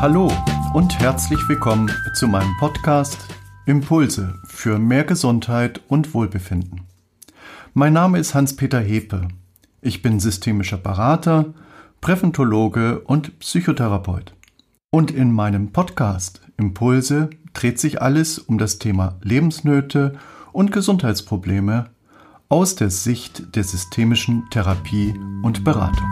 Hallo und herzlich willkommen zu meinem Podcast Impulse für mehr Gesundheit und Wohlbefinden. Mein Name ist Hans-Peter Hepe. Ich bin systemischer Berater, Präventologe und Psychotherapeut. Und in meinem Podcast Impulse dreht sich alles um das Thema Lebensnöte und Gesundheitsprobleme aus der Sicht der systemischen Therapie und Beratung.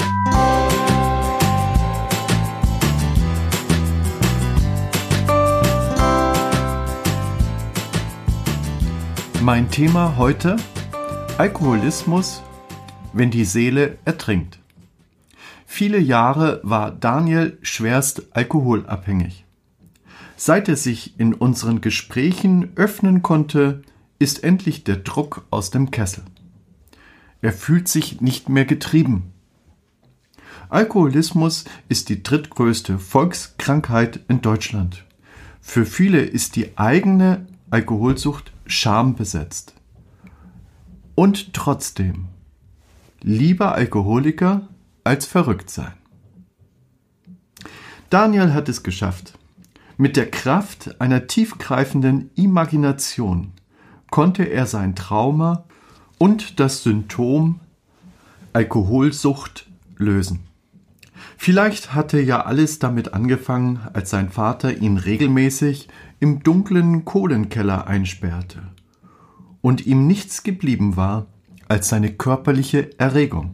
Mein Thema heute Alkoholismus, wenn die Seele ertrinkt. Viele Jahre war Daniel schwerst alkoholabhängig. Seit er sich in unseren Gesprächen öffnen konnte, ist endlich der Druck aus dem Kessel. Er fühlt sich nicht mehr getrieben. Alkoholismus ist die drittgrößte Volkskrankheit in Deutschland. Für viele ist die eigene Alkoholsucht schambesetzt. Und trotzdem, lieber Alkoholiker als verrückt sein. Daniel hat es geschafft. Mit der Kraft einer tiefgreifenden Imagination konnte er sein Trauma und das Symptom Alkoholsucht lösen. Vielleicht hatte ja alles damit angefangen, als sein Vater ihn regelmäßig im dunklen Kohlenkeller einsperrte und ihm nichts geblieben war als seine körperliche Erregung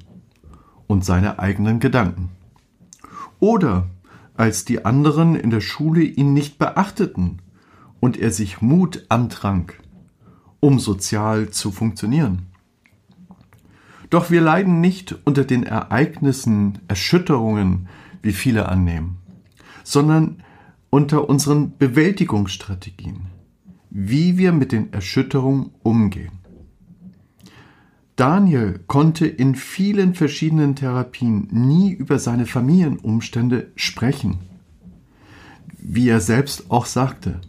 und seine eigenen Gedanken. Oder als die anderen in der Schule ihn nicht beachteten und er sich Mut antrank, um sozial zu funktionieren. Doch wir leiden nicht unter den Ereignissen, Erschütterungen, wie viele annehmen, sondern unter unseren Bewältigungsstrategien, wie wir mit den Erschütterungen umgehen. Daniel konnte in vielen verschiedenen Therapien nie über seine Familienumstände sprechen. Wie er selbst auch sagte,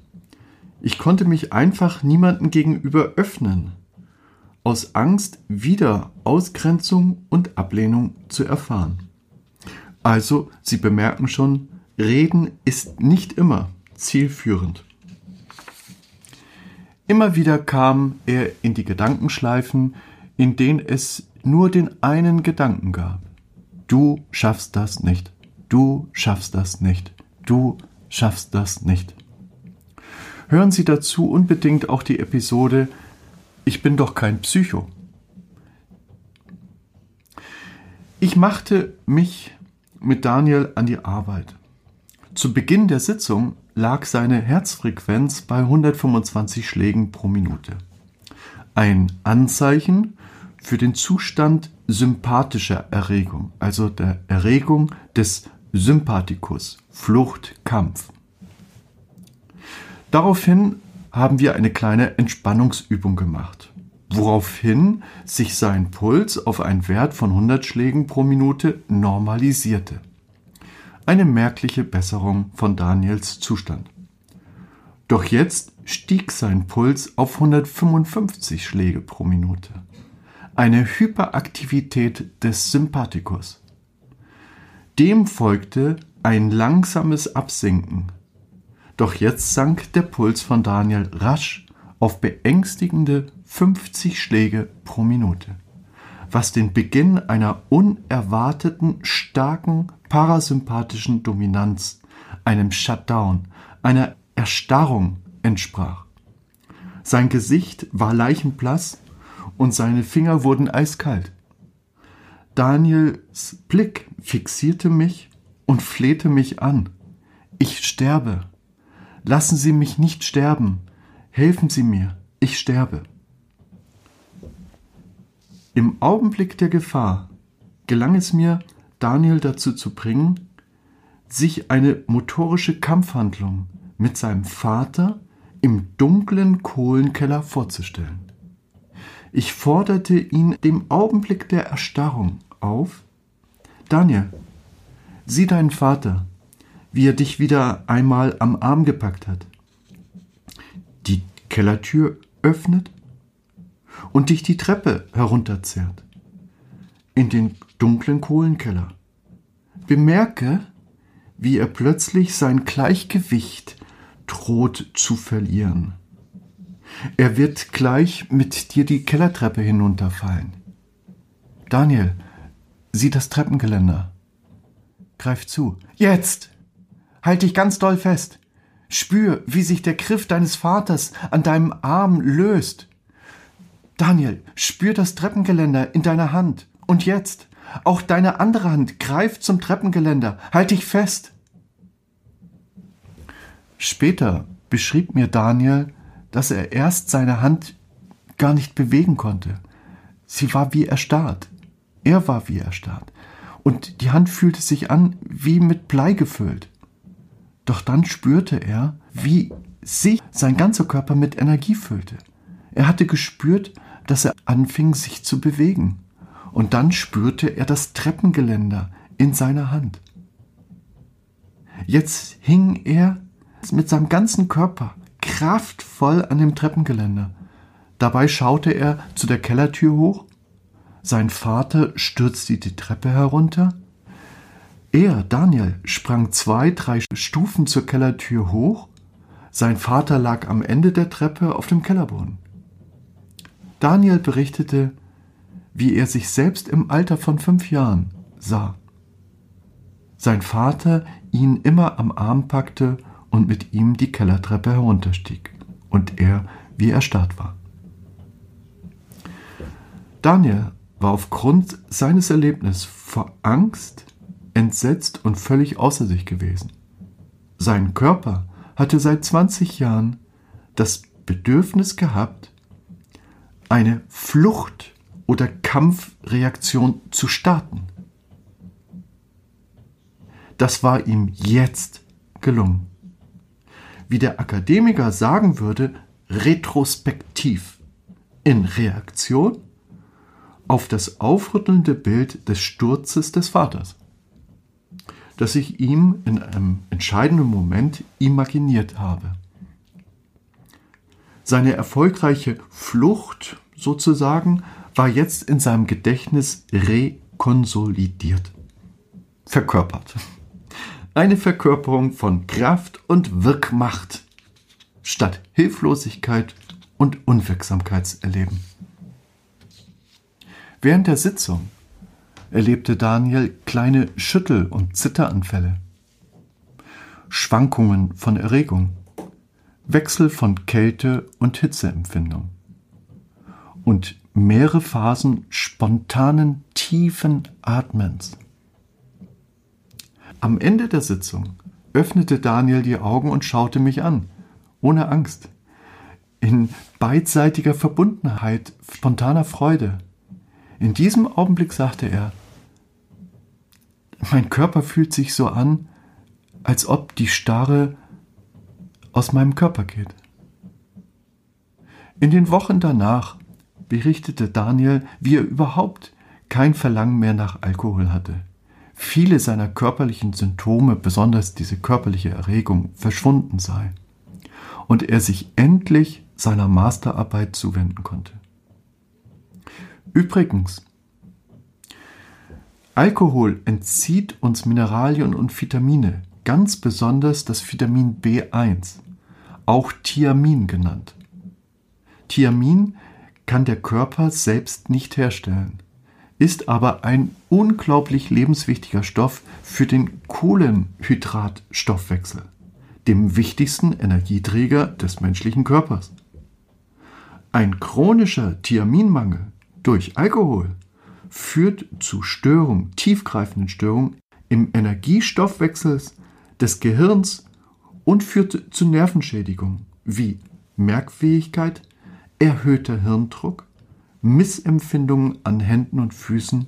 ich konnte mich einfach niemandem gegenüber öffnen, aus Angst, wieder Ausgrenzung und Ablehnung zu erfahren. Also, Sie bemerken schon, Reden ist nicht immer zielführend. Immer wieder kam er in die Gedankenschleifen, in denen es nur den einen Gedanken gab. Du schaffst das nicht. Du schaffst das nicht. Du schaffst das nicht. Hören Sie dazu unbedingt auch die Episode Ich bin doch kein Psycho. Ich machte mich mit Daniel an die Arbeit. Zu Beginn der Sitzung lag seine Herzfrequenz bei 125 Schlägen pro Minute. Ein Anzeichen für den Zustand sympathischer Erregung, also der Erregung des Sympathikus, Flucht, Kampf. Daraufhin haben wir eine kleine Entspannungsübung gemacht, woraufhin sich sein Puls auf einen Wert von 100 Schlägen pro Minute normalisierte. Eine merkliche Besserung von Daniels Zustand. Doch jetzt stieg sein Puls auf 155 Schläge pro Minute. Eine Hyperaktivität des Sympathikus. Dem folgte ein langsames Absinken doch jetzt sank der Puls von Daniel rasch auf beängstigende 50 Schläge pro Minute, was den Beginn einer unerwarteten starken parasympathischen Dominanz, einem Shutdown, einer Erstarrung entsprach. Sein Gesicht war leichenblass und seine Finger wurden eiskalt. Daniels Blick fixierte mich und flehte mich an. Ich sterbe. Lassen Sie mich nicht sterben. Helfen Sie mir. Ich sterbe. Im Augenblick der Gefahr gelang es mir, Daniel dazu zu bringen, sich eine motorische Kampfhandlung mit seinem Vater im dunklen Kohlenkeller vorzustellen. Ich forderte ihn dem Augenblick der Erstarrung auf Daniel, sieh deinen Vater, wie er dich wieder einmal am Arm gepackt hat, die Kellertür öffnet und dich die Treppe herunterzerrt in den dunklen Kohlenkeller. Bemerke, wie er plötzlich sein Gleichgewicht droht zu verlieren. Er wird gleich mit dir die Kellertreppe hinunterfallen. Daniel, sieh das Treppengeländer. Greif zu. Jetzt! Halt dich ganz doll fest. Spür, wie sich der Griff deines Vaters an deinem Arm löst. Daniel, spür das Treppengeländer in deiner Hand. Und jetzt, auch deine andere Hand greift zum Treppengeländer. Halt dich fest. Später beschrieb mir Daniel, dass er erst seine Hand gar nicht bewegen konnte. Sie war wie erstarrt. Er war wie erstarrt. Und die Hand fühlte sich an wie mit Blei gefüllt. Doch dann spürte er, wie sich sein ganzer Körper mit Energie füllte. Er hatte gespürt, dass er anfing, sich zu bewegen. Und dann spürte er das Treppengeländer in seiner Hand. Jetzt hing er mit seinem ganzen Körper kraftvoll an dem Treppengeländer. Dabei schaute er zu der Kellertür hoch. Sein Vater stürzte die Treppe herunter er, Daniel, sprang zwei, drei Stufen zur Kellertür hoch. Sein Vater lag am Ende der Treppe auf dem Kellerboden. Daniel berichtete, wie er sich selbst im Alter von fünf Jahren sah. Sein Vater ihn immer am Arm packte und mit ihm die Kellertreppe herunterstieg und er wie erstarrt war. Daniel war aufgrund seines Erlebnisses vor Angst entsetzt und völlig außer sich gewesen. Sein Körper hatte seit 20 Jahren das Bedürfnis gehabt, eine Flucht- oder Kampfreaktion zu starten. Das war ihm jetzt gelungen. Wie der Akademiker sagen würde, retrospektiv, in Reaktion auf das aufrüttelnde Bild des Sturzes des Vaters das ich ihm in einem entscheidenden Moment imaginiert habe. Seine erfolgreiche Flucht sozusagen war jetzt in seinem Gedächtnis rekonsolidiert, verkörpert. Eine Verkörperung von Kraft und Wirkmacht statt Hilflosigkeit und Unwirksamkeitserleben. Während der Sitzung erlebte Daniel kleine Schüttel- und Zitteranfälle, Schwankungen von Erregung, Wechsel von Kälte- und Hitzeempfindung und mehrere Phasen spontanen tiefen Atmens. Am Ende der Sitzung öffnete Daniel die Augen und schaute mich an, ohne Angst, in beidseitiger Verbundenheit, spontaner Freude. In diesem Augenblick sagte er, mein Körper fühlt sich so an, als ob die Starre aus meinem Körper geht. In den Wochen danach berichtete Daniel, wie er überhaupt kein Verlangen mehr nach Alkohol hatte. Viele seiner körperlichen Symptome, besonders diese körperliche Erregung, verschwunden sei und er sich endlich seiner Masterarbeit zuwenden konnte. Übrigens, Alkohol entzieht uns Mineralien und Vitamine, ganz besonders das Vitamin B1, auch Thiamin genannt. Thiamin kann der Körper selbst nicht herstellen, ist aber ein unglaublich lebenswichtiger Stoff für den Kohlenhydratstoffwechsel, dem wichtigsten Energieträger des menschlichen Körpers. Ein chronischer Thiaminmangel durch Alkohol führt zu Störungen, tiefgreifenden Störungen im Energiestoffwechsel des Gehirns und führt zu Nervenschädigungen wie Merkfähigkeit, erhöhter Hirndruck, Missempfindungen an Händen und Füßen,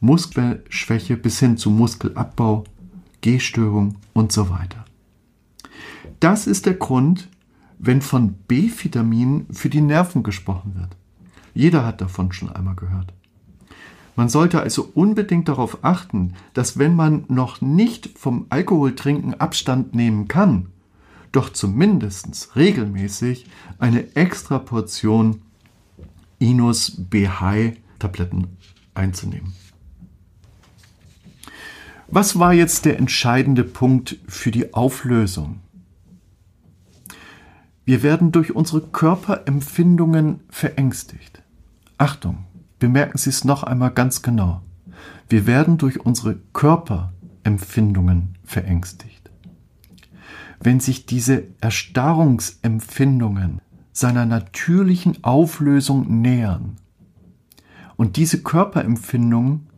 Muskelschwäche bis hin zu Muskelabbau, Gehstörung und so weiter. Das ist der Grund, wenn von B-Vitaminen für die Nerven gesprochen wird. Jeder hat davon schon einmal gehört. Man sollte also unbedingt darauf achten, dass wenn man noch nicht vom Alkoholtrinken Abstand nehmen kann, doch zumindest regelmäßig eine extra Portion Inus B-High Tabletten einzunehmen. Was war jetzt der entscheidende Punkt für die Auflösung? Wir werden durch unsere Körperempfindungen verängstigt. Achtung, bemerken Sie es noch einmal ganz genau. Wir werden durch unsere Körperempfindungen verängstigt. Wenn sich diese Erstarrungsempfindungen seiner natürlichen Auflösung nähern und diese Körperempfindungen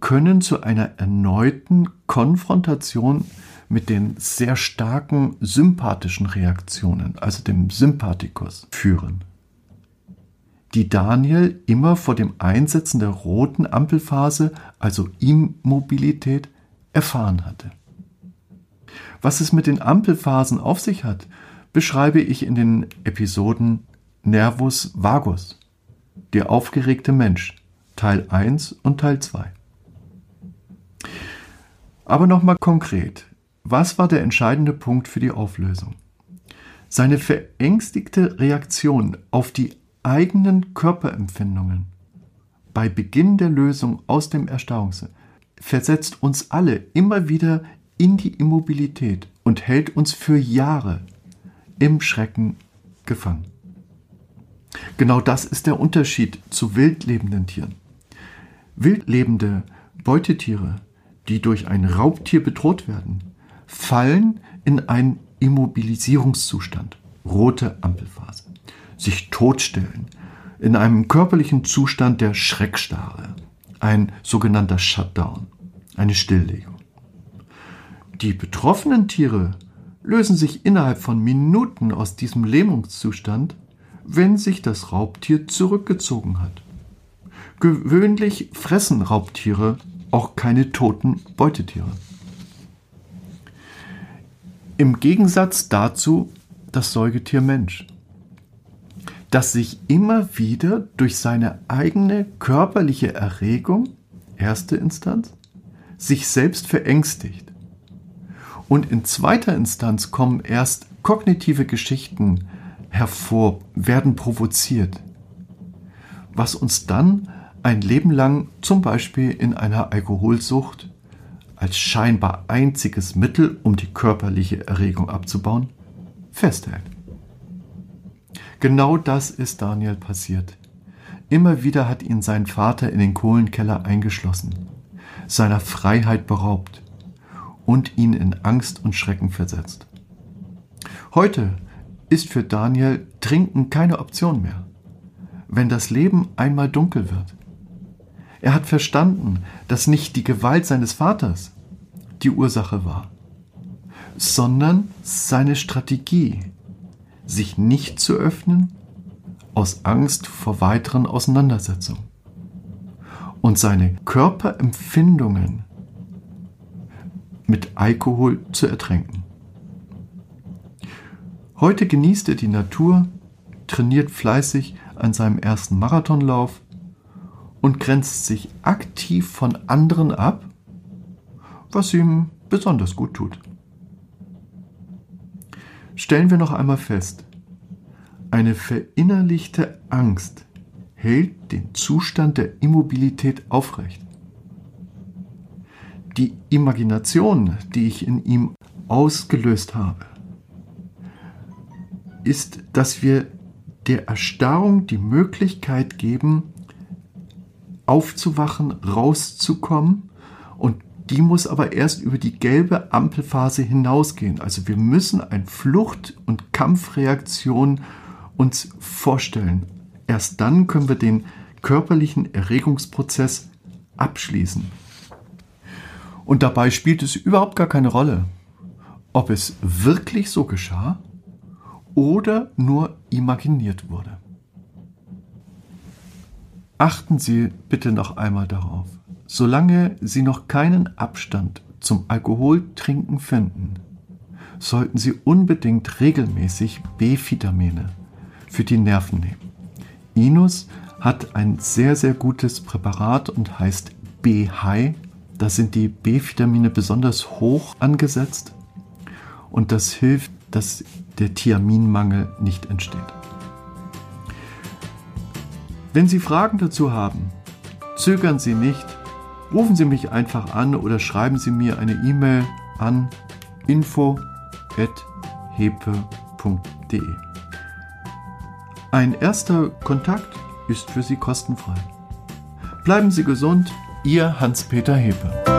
können zu einer erneuten Konfrontation mit den sehr starken sympathischen Reaktionen, also dem Sympathikus, führen, die Daniel immer vor dem Einsetzen der roten Ampelphase, also Immobilität, erfahren hatte. Was es mit den Ampelphasen auf sich hat, beschreibe ich in den Episoden Nervus Vagus, der aufgeregte Mensch, Teil 1 und Teil 2. Aber nochmal konkret. Was war der entscheidende Punkt für die Auflösung? Seine verängstigte Reaktion auf die eigenen Körperempfindungen bei Beginn der Lösung aus dem Erstarrungssinn versetzt uns alle immer wieder in die Immobilität und hält uns für Jahre im Schrecken gefangen. Genau das ist der Unterschied zu wildlebenden Tieren. Wildlebende Beutetiere die durch ein Raubtier bedroht werden, fallen in einen Immobilisierungszustand, rote Ampelphase, sich totstellen, in einem körperlichen Zustand der Schreckstarre, ein sogenannter Shutdown, eine Stilllegung. Die betroffenen Tiere lösen sich innerhalb von Minuten aus diesem Lähmungszustand, wenn sich das Raubtier zurückgezogen hat. Gewöhnlich fressen Raubtiere auch keine toten Beutetiere. Im Gegensatz dazu das Säugetier Mensch, das sich immer wieder durch seine eigene körperliche Erregung, erste Instanz, sich selbst verängstigt. Und in zweiter Instanz kommen erst kognitive Geschichten hervor, werden provoziert, was uns dann ein Leben lang zum Beispiel in einer Alkoholsucht als scheinbar einziges Mittel, um die körperliche Erregung abzubauen, festhält. Genau das ist Daniel passiert. Immer wieder hat ihn sein Vater in den Kohlenkeller eingeschlossen, seiner Freiheit beraubt und ihn in Angst und Schrecken versetzt. Heute ist für Daniel Trinken keine Option mehr, wenn das Leben einmal dunkel wird. Er hat verstanden, dass nicht die Gewalt seines Vaters die Ursache war, sondern seine Strategie, sich nicht zu öffnen aus Angst vor weiteren Auseinandersetzungen und seine Körperempfindungen mit Alkohol zu ertränken. Heute genießt er die Natur, trainiert fleißig an seinem ersten Marathonlauf und grenzt sich aktiv von anderen ab, was ihm besonders gut tut. Stellen wir noch einmal fest, eine verinnerlichte Angst hält den Zustand der Immobilität aufrecht. Die Imagination, die ich in ihm ausgelöst habe, ist, dass wir der Erstarrung die Möglichkeit geben, aufzuwachen, rauszukommen. Und die muss aber erst über die gelbe Ampelphase hinausgehen. Also wir müssen eine Flucht- und Kampfreaktion uns vorstellen. Erst dann können wir den körperlichen Erregungsprozess abschließen. Und dabei spielt es überhaupt gar keine Rolle, ob es wirklich so geschah oder nur imaginiert wurde. Achten Sie bitte noch einmal darauf. Solange Sie noch keinen Abstand zum Alkoholtrinken finden, sollten Sie unbedingt regelmäßig B-Vitamine für die Nerven nehmen. Inus hat ein sehr, sehr gutes Präparat und heißt B-High. Da sind die B-Vitamine besonders hoch angesetzt und das hilft, dass der Thiaminmangel nicht entsteht. Wenn Sie Fragen dazu haben, zögern Sie nicht, Rufen Sie mich einfach an oder schreiben Sie mir eine E-Mail an info.hepe.de. Ein erster Kontakt ist für Sie kostenfrei. Bleiben Sie gesund, Ihr Hans-Peter Hepe.